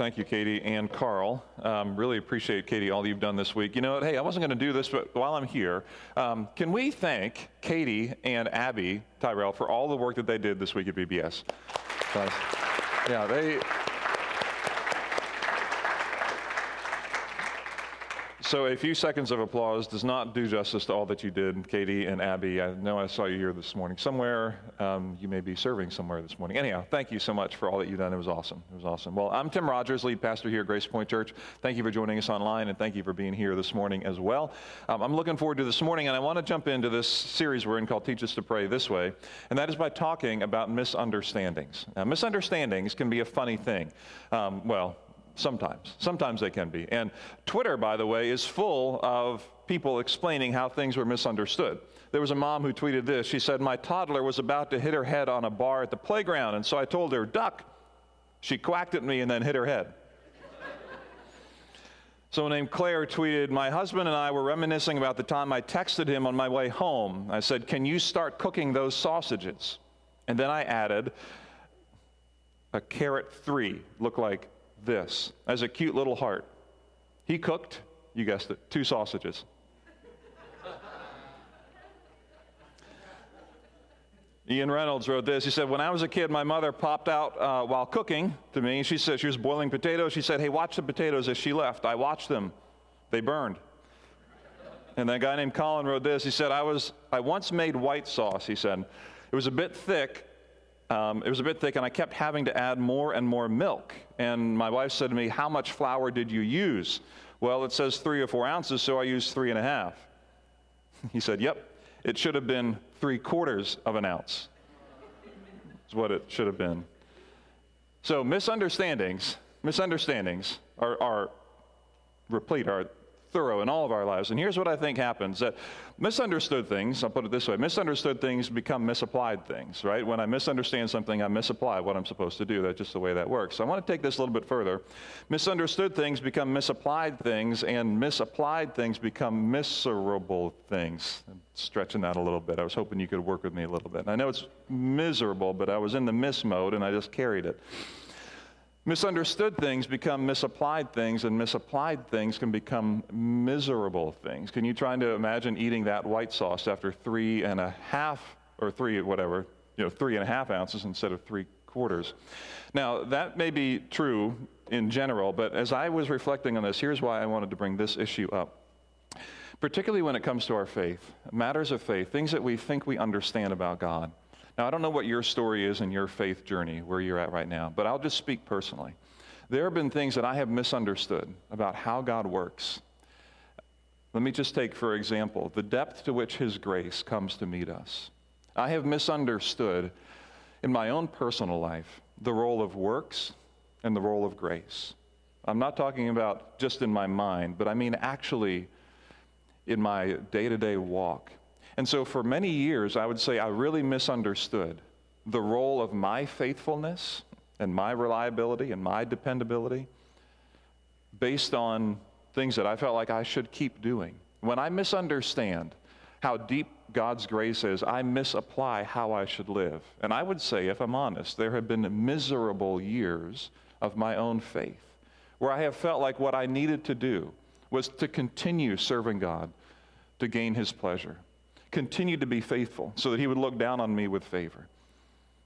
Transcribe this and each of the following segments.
Thank you, Katie and Carl. Um, really appreciate, Katie, all you've done this week. You know what? Hey, I wasn't going to do this, but while I'm here, um, can we thank Katie and Abby Tyrell for all the work that they did this week at VBS? Yeah, they. So, a few seconds of applause does not do justice to all that you did, Katie and Abby. I know I saw you here this morning somewhere. Um, you may be serving somewhere this morning. Anyhow, thank you so much for all that you've done. It was awesome. It was awesome. Well, I'm Tim Rogers, lead pastor here at Grace Point Church. Thank you for joining us online, and thank you for being here this morning as well. Um, I'm looking forward to this morning, and I want to jump into this series we're in called Teach Us to Pray This Way, and that is by talking about misunderstandings. Now, misunderstandings can be a funny thing. Um, well, Sometimes. Sometimes they can be. And Twitter, by the way, is full of people explaining how things were misunderstood. There was a mom who tweeted this. She said, My toddler was about to hit her head on a bar at the playground, and so I told her, Duck. She quacked at me and then hit her head. Someone named Claire tweeted, My husband and I were reminiscing about the time I texted him on my way home. I said, Can you start cooking those sausages? And then I added, a carrot three, looked like this as a cute little heart. He cooked, you guessed it, two sausages. Ian Reynolds wrote this. He said, When I was a kid, my mother popped out uh, while cooking to me. She said she was boiling potatoes. She said, Hey, watch the potatoes as she left. I watched them, they burned. And then a guy named Colin wrote this. He said, I, was, I once made white sauce, he said. It was a bit thick, um, it was a bit thick, and I kept having to add more and more milk. And my wife said to me, How much flour did you use? Well, it says three or four ounces, so I used three and a half. He said, Yep, it should have been three quarters of an ounce, is what it should have been. So, misunderstandings, misunderstandings are, are replete, are thorough in all of our lives. And here's what I think happens that misunderstood things, I'll put it this way misunderstood things become misapplied things, right? When I misunderstand something, I misapply what I'm supposed to do. That's just the way that works. So I want to take this a little bit further. Misunderstood things become misapplied things, and misapplied things become miserable things. I'm stretching that a little bit. I was hoping you could work with me a little bit. And I know it's miserable, but I was in the miss mode and I just carried it. Misunderstood things become misapplied things, and misapplied things can become miserable things. Can you try to imagine eating that white sauce after three and a half, or three, whatever, you know, three and a half ounces instead of three quarters? Now, that may be true in general, but as I was reflecting on this, here's why I wanted to bring this issue up. Particularly when it comes to our faith, matters of faith, things that we think we understand about God. Now, I don't know what your story is in your faith journey, where you're at right now, but I'll just speak personally. There have been things that I have misunderstood about how God works. Let me just take, for example, the depth to which His grace comes to meet us. I have misunderstood in my own personal life the role of works and the role of grace. I'm not talking about just in my mind, but I mean actually in my day to day walk. And so for many years, I would say I really misunderstood the role of my faithfulness and my reliability and my dependability based on things that I felt like I should keep doing. When I misunderstand how deep God's grace is, I misapply how I should live. And I would say, if I'm honest, there have been miserable years of my own faith where I have felt like what I needed to do was to continue serving God to gain His pleasure continue to be faithful so that he would look down on me with favor.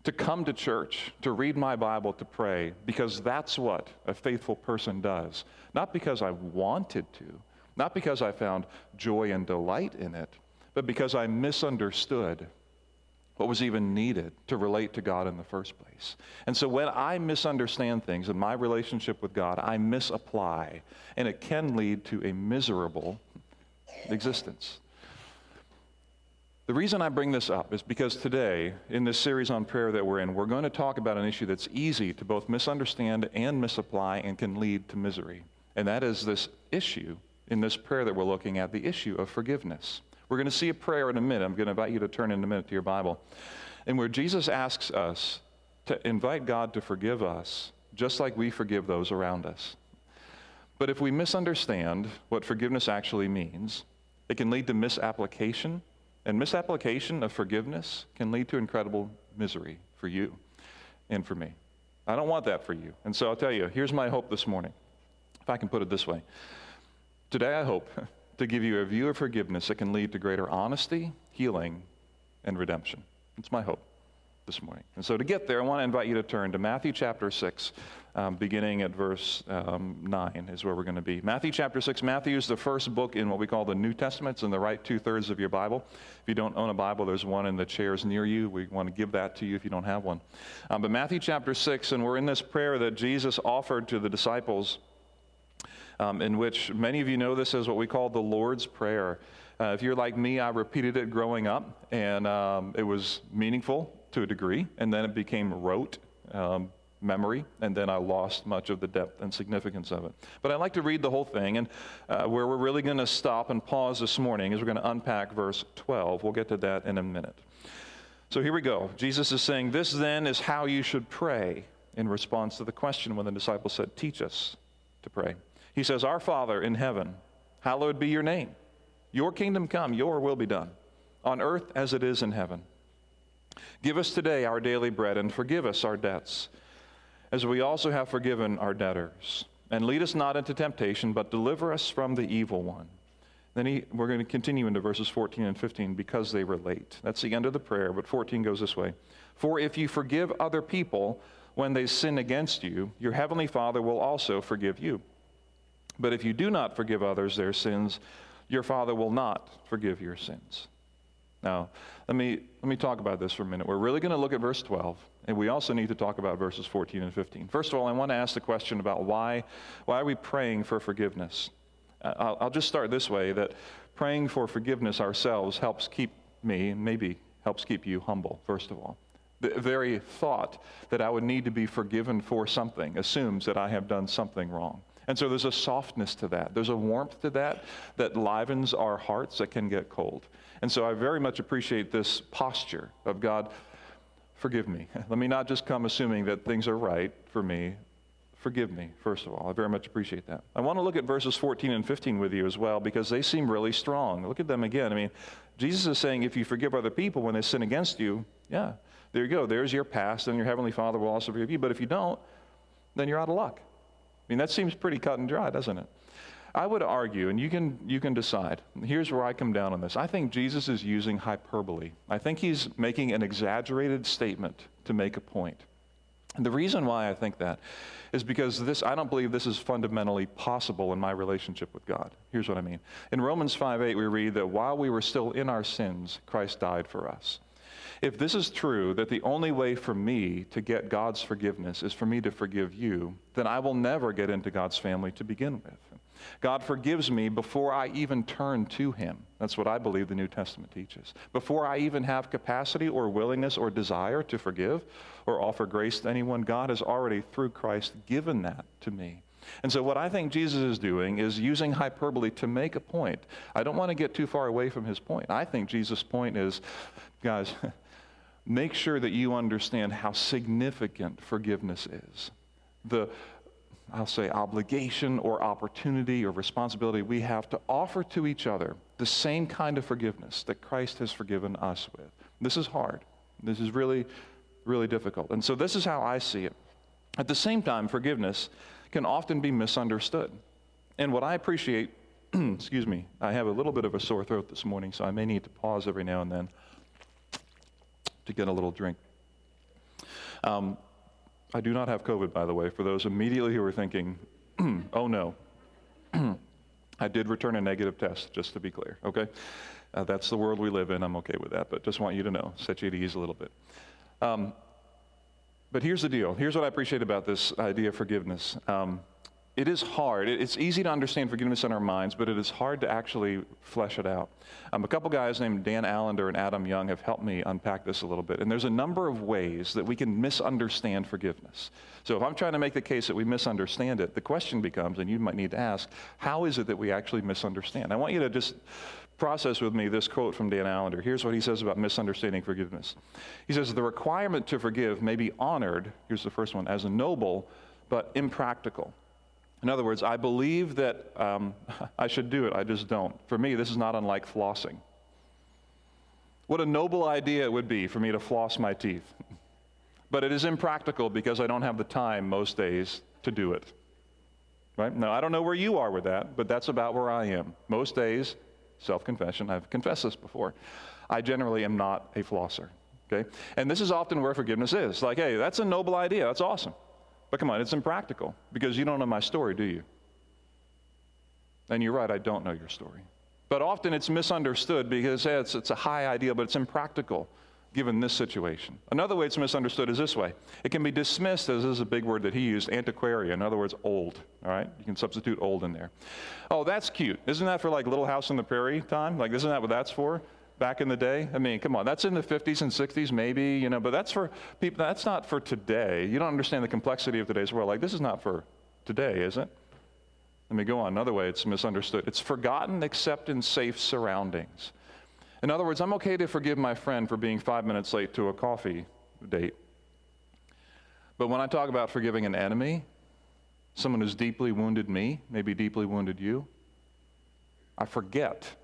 To come to church, to read my Bible, to pray, because that's what a faithful person does. Not because I wanted to, not because I found joy and delight in it, but because I misunderstood what was even needed to relate to God in the first place. And so when I misunderstand things in my relationship with God, I misapply, and it can lead to a miserable existence. The reason I bring this up is because today, in this series on prayer that we're in, we're going to talk about an issue that's easy to both misunderstand and misapply and can lead to misery. And that is this issue in this prayer that we're looking at the issue of forgiveness. We're going to see a prayer in a minute. I'm going to invite you to turn in a minute to your Bible. And where Jesus asks us to invite God to forgive us just like we forgive those around us. But if we misunderstand what forgiveness actually means, it can lead to misapplication and misapplication of forgiveness can lead to incredible misery for you and for me. I don't want that for you. And so I'll tell you, here's my hope this morning, if I can put it this way. Today, I hope to give you a view of forgiveness that can lead to greater honesty, healing, and redemption. It's my hope this morning. And so to get there, I want to invite you to turn to Matthew chapter 6, um, beginning at verse um, 9 is where we're going to be. Matthew chapter 6. Matthew is the first book in what we call the New Testament. It's in the right two thirds of your Bible. If you don't own a Bible, there's one in the chairs near you. We want to give that to you if you don't have one. Um, but Matthew chapter 6, and we're in this prayer that Jesus offered to the disciples. Um, in which many of you know this as what we call the Lord's Prayer. Uh, if you're like me, I repeated it growing up, and um, it was meaningful to a degree, and then it became rote um, memory, and then I lost much of the depth and significance of it. But I'd like to read the whole thing, and uh, where we're really going to stop and pause this morning is we're going to unpack verse 12. We'll get to that in a minute. So here we go. Jesus is saying, This then is how you should pray in response to the question when the disciples said, Teach us to pray. He says, Our Father in heaven, hallowed be your name. Your kingdom come, your will be done, on earth as it is in heaven. Give us today our daily bread and forgive us our debts, as we also have forgiven our debtors. And lead us not into temptation, but deliver us from the evil one. Then he, we're going to continue into verses 14 and 15 because they relate. That's the end of the prayer, but 14 goes this way For if you forgive other people when they sin against you, your heavenly Father will also forgive you. But if you do not forgive others their sins, your Father will not forgive your sins. Now, let me, let me talk about this for a minute. We're really going to look at verse 12, and we also need to talk about verses 14 and 15. First of all, I want to ask the question about why, why are we praying for forgiveness? I'll, I'll just start this way that praying for forgiveness ourselves helps keep me, maybe helps keep you humble, first of all. The very thought that I would need to be forgiven for something assumes that I have done something wrong. And so there's a softness to that. There's a warmth to that that livens our hearts that can get cold. And so I very much appreciate this posture of God, forgive me. Let me not just come assuming that things are right for me. Forgive me, first of all. I very much appreciate that. I want to look at verses 14 and 15 with you as well because they seem really strong. Look at them again. I mean, Jesus is saying if you forgive other people when they sin against you, yeah, there you go. There's your past, and your Heavenly Father will also forgive you. But if you don't, then you're out of luck. I mean, that seems pretty cut and dry, doesn't it? I would argue, and you can, you can decide. Here's where I come down on this. I think Jesus is using hyperbole. I think he's making an exaggerated statement to make a point. And the reason why I think that is because this, I don't believe this is fundamentally possible in my relationship with God. Here's what I mean. In Romans 5 8, we read that while we were still in our sins, Christ died for us. If this is true, that the only way for me to get God's forgiveness is for me to forgive you, then I will never get into God's family to begin with. God forgives me before I even turn to Him. That's what I believe the New Testament teaches. Before I even have capacity or willingness or desire to forgive or offer grace to anyone, God has already, through Christ, given that to me. And so, what I think Jesus is doing is using hyperbole to make a point. I don't want to get too far away from his point. I think Jesus' point is, guys, make sure that you understand how significant forgiveness is. The, I'll say, obligation or opportunity or responsibility we have to offer to each other the same kind of forgiveness that Christ has forgiven us with. This is hard. This is really, really difficult. And so, this is how I see it. At the same time, forgiveness can often be misunderstood. And what I appreciate, excuse me, I have a little bit of a sore throat this morning, so I may need to pause every now and then to get a little drink. Um, I do not have COVID, by the way, for those immediately who are thinking, oh no. I did return a negative test, just to be clear, okay? Uh, that's the world we live in. I'm okay with that, but just want you to know, set you at ease a little bit. Um, but here's the deal. Here's what I appreciate about this idea of forgiveness. Um, it is hard. It's easy to understand forgiveness in our minds, but it is hard to actually flesh it out. Um, a couple guys named Dan Allender and Adam Young have helped me unpack this a little bit. And there's a number of ways that we can misunderstand forgiveness. So if I'm trying to make the case that we misunderstand it, the question becomes, and you might need to ask, how is it that we actually misunderstand? I want you to just process with me this quote from Dan Allender. Here's what he says about misunderstanding forgiveness. He says, The requirement to forgive may be honored, here's the first one, as a noble but impractical. In other words, I believe that um, I should do it, I just don't. For me, this is not unlike flossing. What a noble idea it would be for me to floss my teeth. But it is impractical because I don't have the time most days to do it. Right? Now, I don't know where you are with that, but that's about where I am. Most days, self confession, I've confessed this before, I generally am not a flosser. Okay? And this is often where forgiveness is. Like, hey, that's a noble idea. That's awesome. But come on, it's impractical because you don't know my story, do you? And you're right, I don't know your story. But often it's misunderstood because it's, it's a high ideal, but it's impractical given this situation. Another way it's misunderstood is this way it can be dismissed as this is a big word that he used, antiquarian. In other words, old. All right? You can substitute old in there. Oh, that's cute. Isn't that for like Little House on the Prairie time? Like, isn't that what that's for? Back in the day? I mean, come on, that's in the 50s and 60s, maybe, you know, but that's for people, that's not for today. You don't understand the complexity of today's world. Like, this is not for today, is it? Let me go on. Another way it's misunderstood. It's forgotten except in safe surroundings. In other words, I'm okay to forgive my friend for being five minutes late to a coffee date. But when I talk about forgiving an enemy, someone who's deeply wounded me, maybe deeply wounded you, I forget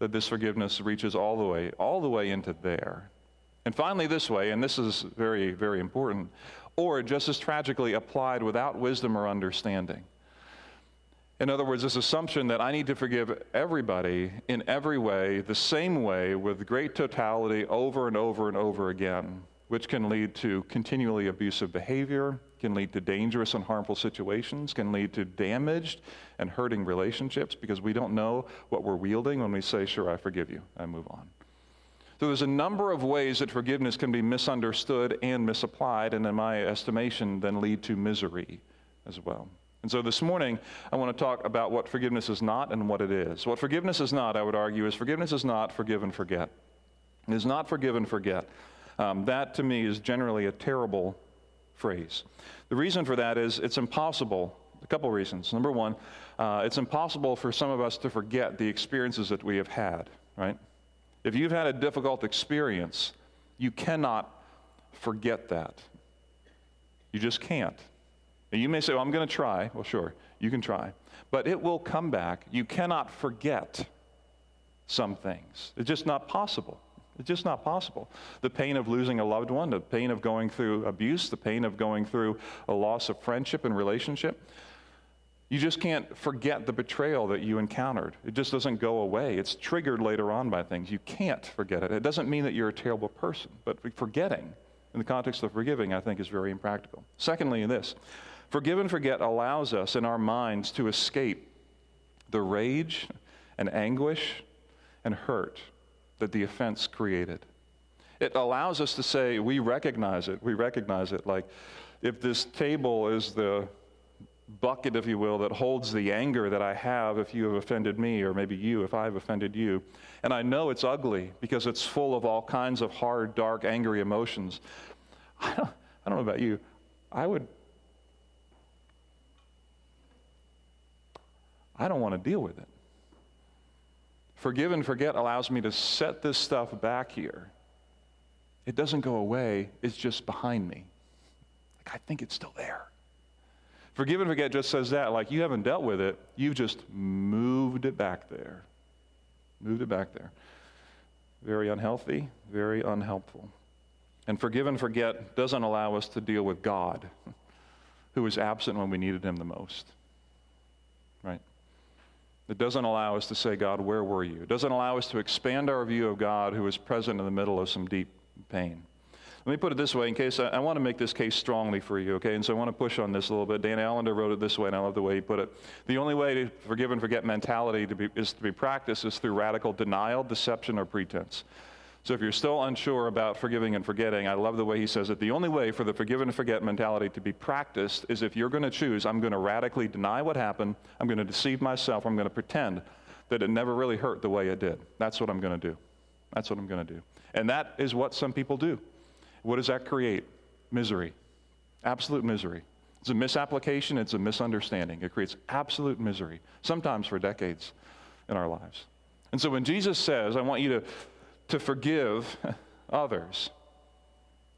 that this forgiveness reaches all the way, all the way into there. And finally, this way, and this is very, very important, or just as tragically applied without wisdom or understanding. In other words, this assumption that I need to forgive everybody in every way, the same way, with great totality, over and over and over again, which can lead to continually abusive behavior, can lead to dangerous and harmful situations, can lead to damaged and hurting relationships because we don't know what we're wielding when we say, Sure, I forgive you, I move on. So there's a number of ways that forgiveness can be misunderstood and misapplied, and in my estimation, then lead to misery as well. And so this morning, I want to talk about what forgiveness is not and what it is. What forgiveness is not, I would argue, is forgiveness is not forgive and forget. It is not forgive and forget. Um, that to me is generally a terrible phrase. The reason for that is it's impossible. A couple reasons. Number one, uh, it's impossible for some of us to forget the experiences that we have had, right? If you've had a difficult experience, you cannot forget that. You just can't. And you may say, well, I'm going to try. Well, sure, you can try. But it will come back. You cannot forget some things. It's just not possible. It's just not possible. The pain of losing a loved one, the pain of going through abuse, the pain of going through a loss of friendship and relationship. You just can't forget the betrayal that you encountered. It just doesn't go away. It's triggered later on by things. You can't forget it. It doesn't mean that you're a terrible person, but forgetting in the context of forgiving, I think, is very impractical. Secondly, in this, Forgive and forget allows us in our minds to escape the rage and anguish and hurt that the offense created. It allows us to say, we recognize it. We recognize it. Like, if this table is the bucket, if you will, that holds the anger that I have if you have offended me, or maybe you if I've offended you, and I know it's ugly because it's full of all kinds of hard, dark, angry emotions, I don't, I don't know about you. I would I don't want to deal with it. Forgive and forget allows me to set this stuff back here. It doesn't go away, it's just behind me. Like, I think it's still there. Forgive and forget just says that, like you haven't dealt with it, you've just moved it back there. Moved it back there. Very unhealthy, very unhelpful. And forgive and forget doesn't allow us to deal with God, who was absent when we needed him the most. It doesn't allow us to say, God, where were you? It doesn't allow us to expand our view of God who is present in the middle of some deep pain. Let me put it this way in case I, I, want to make this case strongly for you, okay? And so I want to push on this a little bit. Dan Allender wrote it this way, and I love the way he put it. The only way to forgive and forget mentality to be, is to be practiced is through radical denial, deception, or pretense. So if you're still unsure about forgiving and forgetting, I love the way he says it. The only way for the forgive and forget mentality to be practiced is if you're going to choose, I'm going to radically deny what happened, I'm going to deceive myself, I'm going to pretend that it never really hurt the way it did. That's what I'm going to do. That's what I'm going to do. And that is what some people do. What does that create? Misery. Absolute misery. It's a misapplication, it's a misunderstanding. It creates absolute misery, sometimes for decades in our lives. And so when Jesus says, I want you to to forgive others.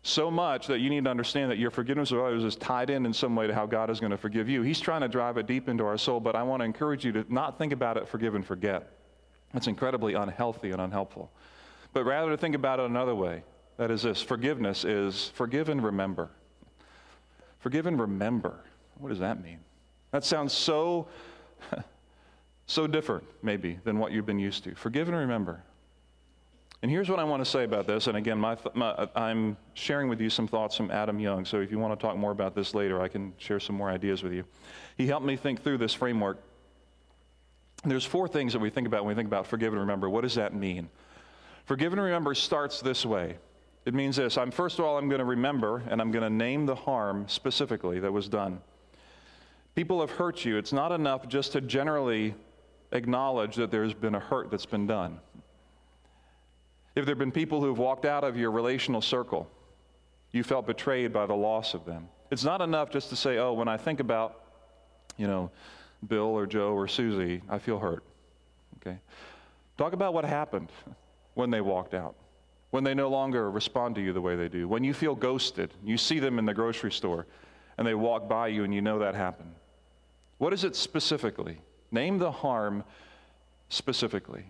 So much that you need to understand that your forgiveness of others is tied in in some way to how God is going to forgive you. He's trying to drive it deep into our soul, but I want to encourage you to not think about it forgive and forget. That's incredibly unhealthy and unhelpful. But rather to think about it another way That is this forgiveness is forgive and remember. Forgive and remember. What does that mean? That sounds so, so different, maybe, than what you've been used to. Forgive and remember. And here's what I want to say about this. And again, my, my, I'm sharing with you some thoughts from Adam Young. So if you want to talk more about this later, I can share some more ideas with you. He helped me think through this framework. There's four things that we think about when we think about forgive and remember. What does that mean? Forgive and remember starts this way. It means this. I'm first of all, I'm going to remember and I'm going to name the harm specifically that was done. People have hurt you. It's not enough just to generally acknowledge that there's been a hurt that's been done. If there have been people who've walked out of your relational circle, you felt betrayed by the loss of them. It's not enough just to say, oh, when I think about, you know, Bill or Joe or Susie, I feel hurt. Okay? Talk about what happened when they walked out, when they no longer respond to you the way they do, when you feel ghosted, you see them in the grocery store and they walk by you and you know that happened. What is it specifically? Name the harm specifically.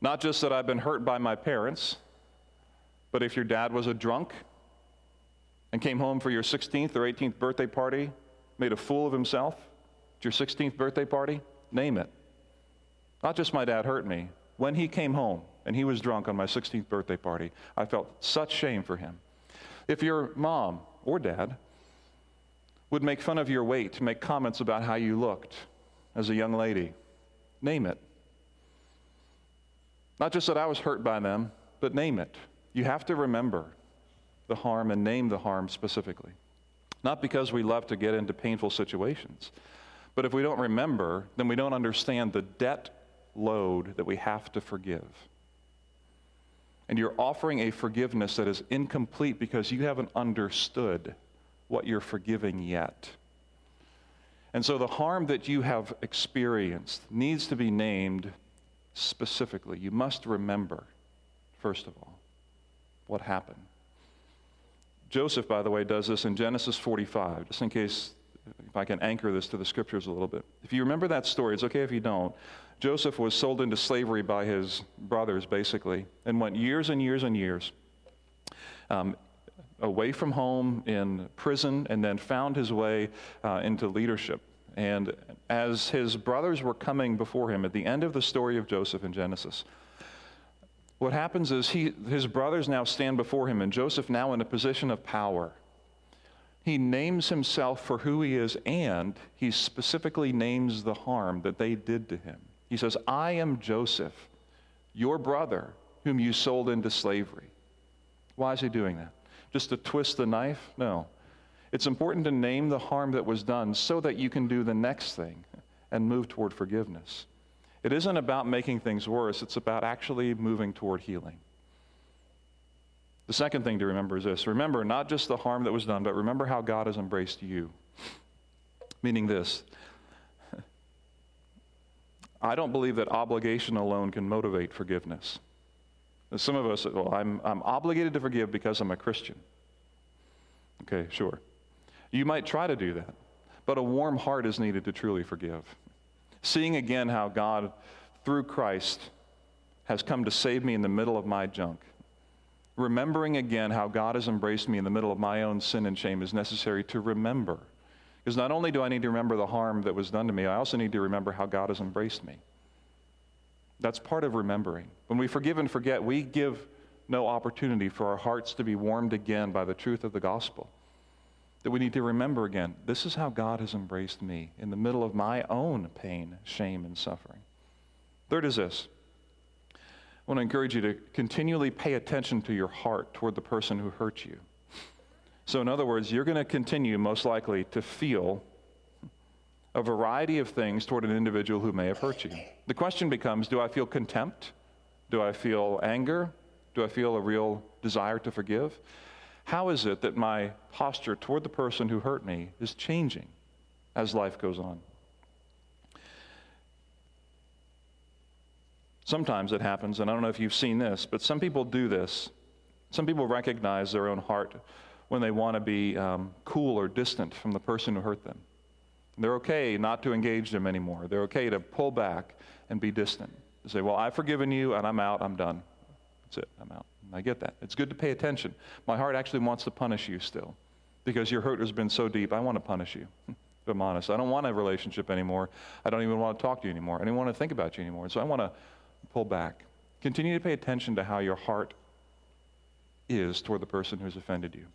Not just that I've been hurt by my parents, but if your dad was a drunk and came home for your 16th or 18th birthday party, made a fool of himself at your 16th birthday party, name it. Not just my dad hurt me. When he came home and he was drunk on my 16th birthday party, I felt such shame for him. If your mom or dad would make fun of your weight, make comments about how you looked as a young lady, name it. Not just that I was hurt by them, but name it. You have to remember the harm and name the harm specifically. Not because we love to get into painful situations, but if we don't remember, then we don't understand the debt load that we have to forgive. And you're offering a forgiveness that is incomplete because you haven't understood what you're forgiving yet. And so the harm that you have experienced needs to be named specifically. You must remember, first of all, what happened. Joseph, by the way, does this in Genesis 45, just in case if I can anchor this to the scriptures a little bit. If you remember that story, it's okay if you don't. Joseph was sold into slavery by his brothers, basically, and went years and years and years um, away from home in prison, and then found his way uh, into leadership. And as his brothers were coming before him at the end of the story of Joseph in Genesis, what happens is he, his brothers now stand before him, and Joseph, now in a position of power, he names himself for who he is, and he specifically names the harm that they did to him. He says, I am Joseph, your brother, whom you sold into slavery. Why is he doing that? Just to twist the knife? No. It's important to name the harm that was done so that you can do the next thing and move toward forgiveness. It isn't about making things worse, it's about actually moving toward healing. The second thing to remember is this remember not just the harm that was done, but remember how God has embraced you. Meaning this I don't believe that obligation alone can motivate forgiveness. Some of us, well, I'm, I'm obligated to forgive because I'm a Christian. Okay, sure. You might try to do that, but a warm heart is needed to truly forgive. Seeing again how God, through Christ, has come to save me in the middle of my junk. Remembering again how God has embraced me in the middle of my own sin and shame is necessary to remember. Because not only do I need to remember the harm that was done to me, I also need to remember how God has embraced me. That's part of remembering. When we forgive and forget, we give no opportunity for our hearts to be warmed again by the truth of the gospel that we need to remember again this is how God has embraced me in the middle of my own pain, shame, and suffering. Third is this I want to encourage you to continually pay attention to your heart toward the person who hurt you. So, in other words, you're going to continue, most likely, to feel a variety of things toward an individual who may have hurt you. The question becomes do I feel contempt? Do I feel anger? Do I feel a real desire to forgive? How is it that my posture toward the person who hurt me is changing as life goes on? Sometimes it happens, and I don't know if you've seen this, but some people do this. Some people recognize their own heart when they want to be um, cool or distant from the person who hurt them. They're okay not to engage them anymore. They're okay to pull back and be distant. They say, Well, I've forgiven you and I'm out, I'm done. That's it. I'm out. I get that. It's good to pay attention. My heart actually wants to punish you still because your hurt has been so deep. I want to punish you. If I'm honest, I don't want a relationship anymore. I don't even want to talk to you anymore. I don't want to think about you anymore. So I want to pull back. Continue to pay attention to how your heart is toward the person who's offended you.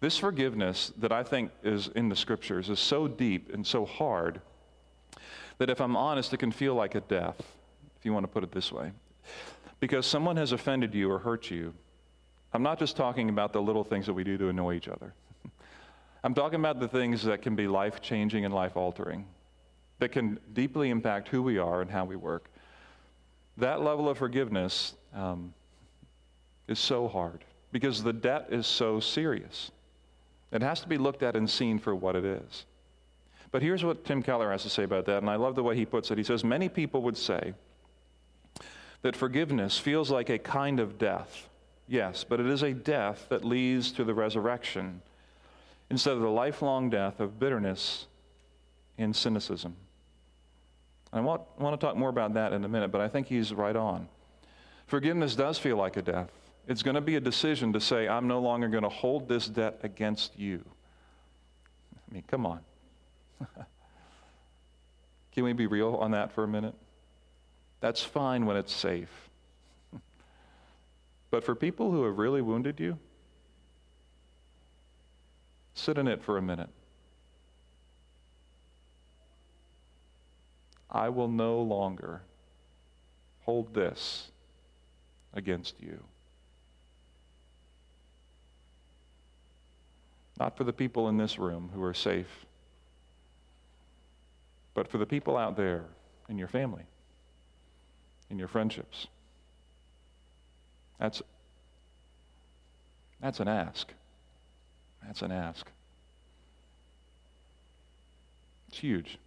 This forgiveness that I think is in the scriptures is so deep and so hard that if I'm honest, it can feel like a death, if you want to put it this way. Because someone has offended you or hurt you. I'm not just talking about the little things that we do to annoy each other. I'm talking about the things that can be life changing and life altering, that can deeply impact who we are and how we work. That level of forgiveness um, is so hard because the debt is so serious. It has to be looked at and seen for what it is. But here's what Tim Keller has to say about that, and I love the way he puts it. He says, Many people would say that forgiveness feels like a kind of death. Yes, but it is a death that leads to the resurrection instead of the lifelong death of bitterness and cynicism. I want, want to talk more about that in a minute, but I think he's right on. Forgiveness does feel like a death. It's going to be a decision to say, I'm no longer going to hold this debt against you. I mean, come on. Can we be real on that for a minute? That's fine when it's safe. but for people who have really wounded you, sit in it for a minute. I will no longer hold this against you. Not for the people in this room who are safe, but for the people out there in your family, in your friendships. That's, that's an ask. That's an ask. It's huge.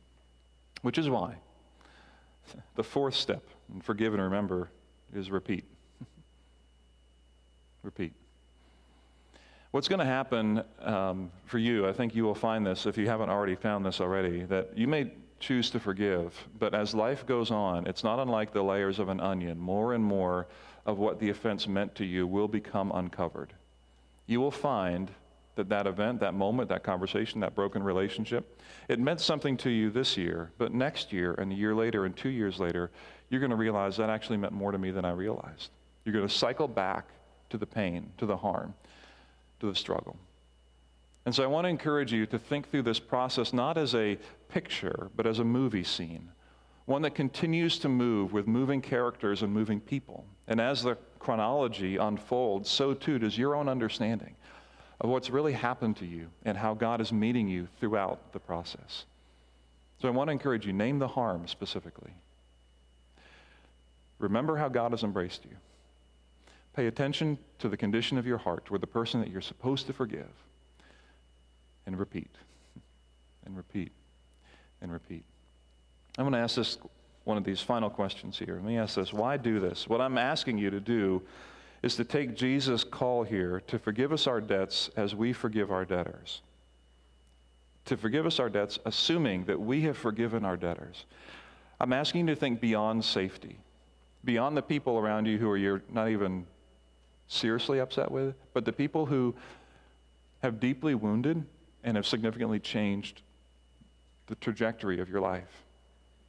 Which is why the fourth step in forgive and remember is repeat. repeat. What's going to happen um, for you, I think you will find this if you haven't already found this already, that you may choose to forgive, but as life goes on, it's not unlike the layers of an onion. More and more of what the offense meant to you will become uncovered. You will find that that event, that moment, that conversation, that broken relationship, it meant something to you this year, but next year and a year later and two years later, you're going to realize that actually meant more to me than I realized. You're going to cycle back to the pain, to the harm to the struggle. And so I want to encourage you to think through this process not as a picture, but as a movie scene, one that continues to move with moving characters and moving people. And as the chronology unfolds, so too does your own understanding of what's really happened to you and how God is meeting you throughout the process. So I want to encourage you name the harm specifically. Remember how God has embraced you. Pay attention to the condition of your heart toward the person that you're supposed to forgive. And repeat, and repeat, and repeat. I'm going to ask this one of these final questions here. Let me ask this why do this? What I'm asking you to do is to take Jesus' call here to forgive us our debts as we forgive our debtors. To forgive us our debts, assuming that we have forgiven our debtors. I'm asking you to think beyond safety, beyond the people around you who are you're not even seriously upset with, but the people who have deeply wounded and have significantly changed the trajectory of your life.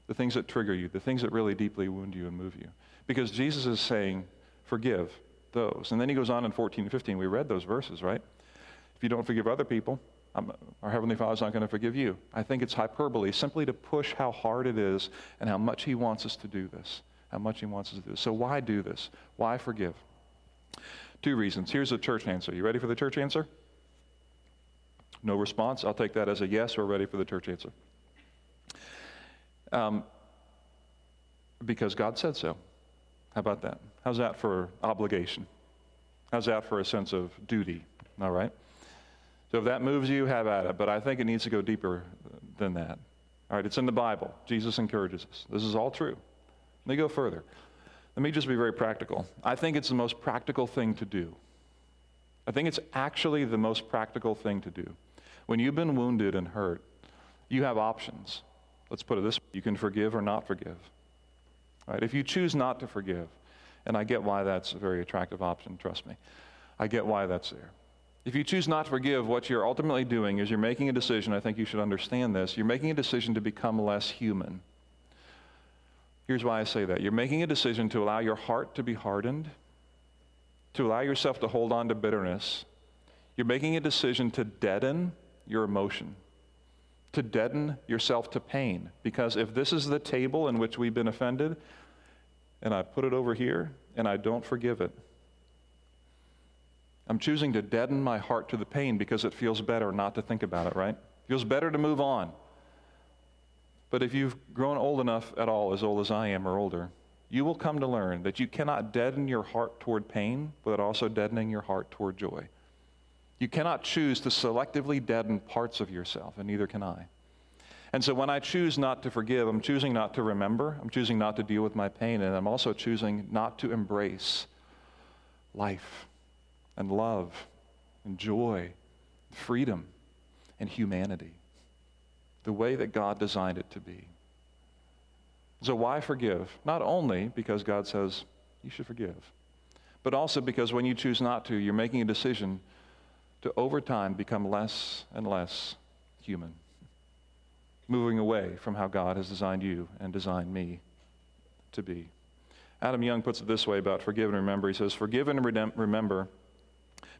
The things that trigger you, the things that really deeply wound you and move you. Because Jesus is saying, forgive those. And then he goes on in 14 and 15. We read those verses, right? If you don't forgive other people, I'm, our Heavenly Father's not going to forgive you. I think it's hyperbole simply to push how hard it is and how much He wants us to do this. How much He wants us to do this. So, why do this? Why forgive? Two reasons. Here's the church answer. You ready for the church answer? No response. I'll take that as a yes. We're ready for the church answer. Um, because God said so. How about that? How's that for obligation? How's that for a sense of duty? All right? So if that moves you, have at it. But I think it needs to go deeper than that. All right, it's in the Bible. Jesus encourages us. This is all true. Let me go further. Let me just be very practical. I think it's the most practical thing to do. I think it's actually the most practical thing to do. When you've been wounded and hurt, you have options. Let's put it this way you can forgive or not forgive. Right? If you choose not to forgive, And I get why that's a very attractive option, trust me. I get why that's there. If you choose not to forgive, what you're ultimately doing is you're making a decision. I think you should understand this. You're making a decision to become less human. Here's why I say that. You're making a decision to allow your heart to be hardened, to allow yourself to hold on to bitterness. You're making a decision to deaden your emotion, to deaden yourself to pain. Because if this is the table in which we've been offended, and I put it over here, and I don't forgive it, I'm choosing to deaden my heart to the pain because it feels better not to think about it, right? It feels better to move on. But if you've grown old enough at all, as old as I am or older, you will come to learn that you cannot deaden your heart toward pain without also deadening your heart toward joy. You cannot choose to selectively deaden parts of yourself, and neither can I. And so when I choose not to forgive, I'm choosing not to remember, I'm choosing not to deal with my pain, and I'm also choosing not to embrace life and love and joy, freedom and humanity, the way that God designed it to be. So, why forgive? Not only because God says you should forgive, but also because when you choose not to, you're making a decision to over time become less and less human, moving away from how God has designed you and designed me to be. Adam Young puts it this way about forgive and remember. He says, Forgive and remember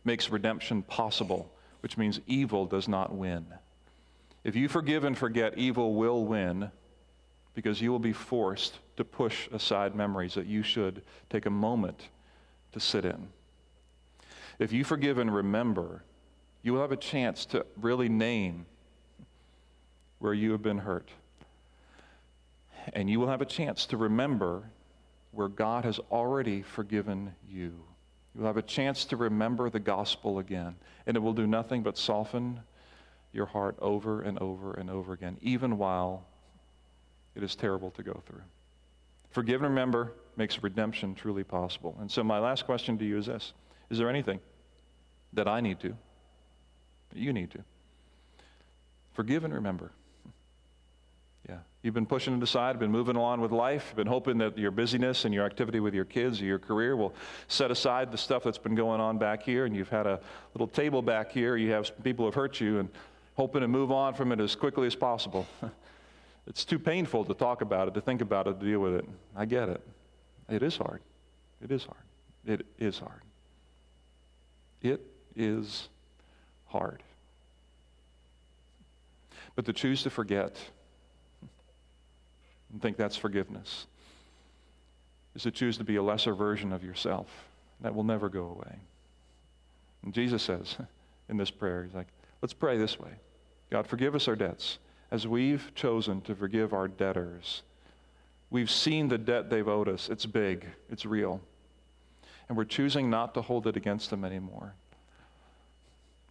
makes redemption possible, which means evil does not win. If you forgive and forget, evil will win because you will be forced to push aside memories that you should take a moment to sit in. If you forgive and remember, you will have a chance to really name where you have been hurt. And you will have a chance to remember where God has already forgiven you. You'll have a chance to remember the gospel again, and it will do nothing but soften your heart over and over and over again, even while it is terrible to go through. Forgive and remember makes redemption truly possible. And so, my last question to you is this Is there anything that I need to, you need to? Forgive and remember. Yeah. You've been pushing it aside, been moving on with life, been hoping that your busyness and your activity with your kids or your career will set aside the stuff that's been going on back here, and you've had a little table back here, you have people who have hurt you, and hoping to move on from it as quickly as possible. it's too painful to talk about it, to think about it, to deal with it. I get it. It is hard. It is hard. It is hard. It is hard. But to choose to forget, and think that's forgiveness is to choose to be a lesser version of yourself. That will never go away. And Jesus says in this prayer, He's like, let's pray this way God, forgive us our debts as we've chosen to forgive our debtors. We've seen the debt they've owed us. It's big, it's real. And we're choosing not to hold it against them anymore.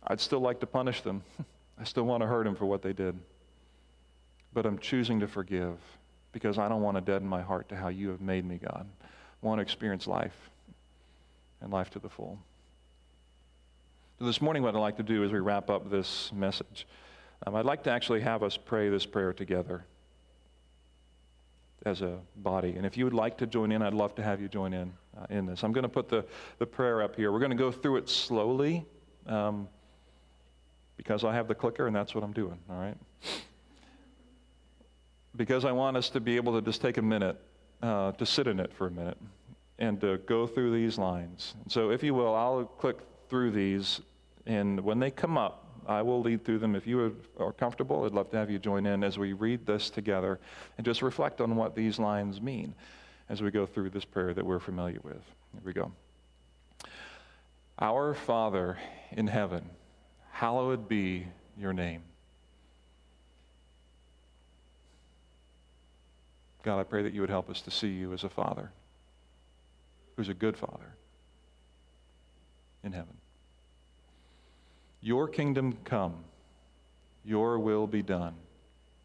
I'd still like to punish them. I still want to hurt them for what they did. But I'm choosing to forgive because I don't want to deaden my heart to how you have made me, God. I want to experience life and life to the full. So this morning, what I'd like to do as we wrap up this message, um, I'd like to actually have us pray this prayer together as a body. And if you would like to join in, I'd love to have you join in uh, in this. I'm going to put the, the prayer up here. We're going to go through it slowly um, because I have the clicker, and that's what I'm doing, all right? because I want us to be able to just take a minute uh, to sit in it for a minute and to go through these lines. So, if you will, I'll click through these, and when they come up, I will lead through them. If you are comfortable, I'd love to have you join in as we read this together and just reflect on what these lines mean as we go through this prayer that we're familiar with. Here we go. Our Father in heaven, hallowed be your name. God, I pray that you would help us to see you as a father who's a good father in heaven. Your kingdom come, your will be done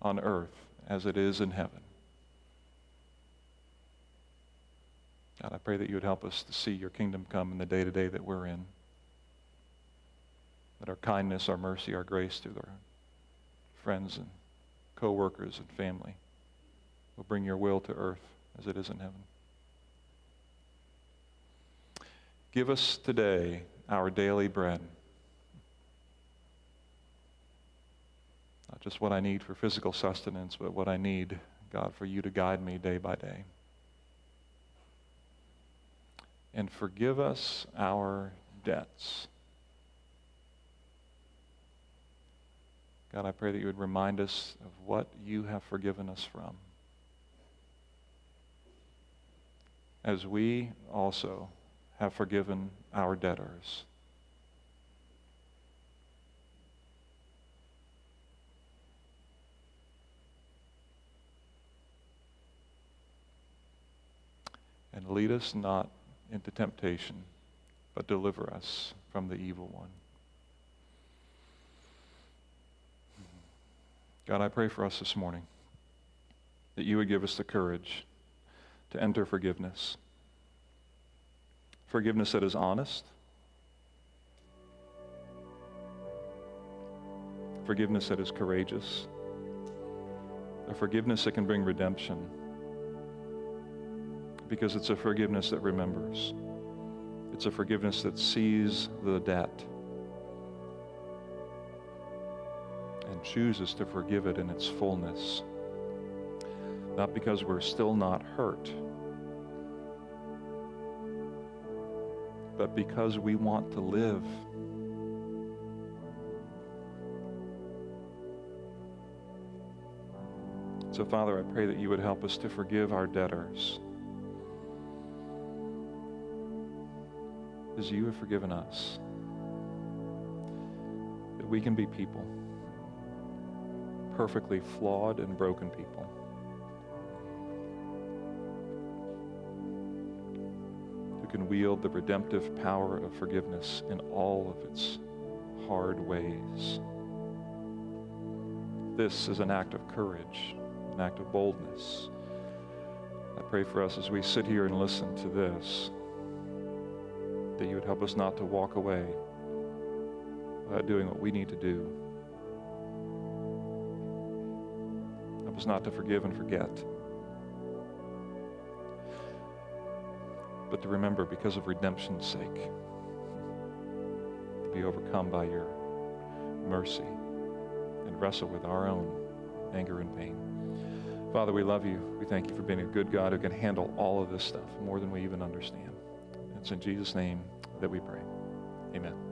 on earth as it is in heaven. God, I pray that you would help us to see your kingdom come in the day to day that we're in. That our kindness, our mercy, our grace to our friends and co workers and family will bring your will to earth as it is in heaven. Give us today our daily bread. Not just what I need for physical sustenance, but what I need, God, for you to guide me day by day. And forgive us our debts. God, I pray that you would remind us of what you have forgiven us from. As we also have forgiven our debtors. And lead us not into temptation, but deliver us from the evil one. God, I pray for us this morning that you would give us the courage to enter forgiveness. Forgiveness that is honest. Forgiveness that is courageous. A forgiveness that can bring redemption. Because it's a forgiveness that remembers. It's a forgiveness that sees the debt and chooses to forgive it in its fullness. Not because we're still not hurt but because we want to live. So, Father, I pray that you would help us to forgive our debtors as you have forgiven us. That we can be people, perfectly flawed and broken people Who can wield the redemptive power of forgiveness in all of its hard ways. This is an act of courage, an act of boldness. I pray for us as we sit here and listen to this, that you would help us not to walk away without doing what we need to do. Help us not to forgive and forget. but to remember because of redemption's sake, to be overcome by your mercy and wrestle with our own anger and pain. Father, we love you. We thank you for being a good God who can handle all of this stuff more than we even understand. It's in Jesus' name that we pray. Amen.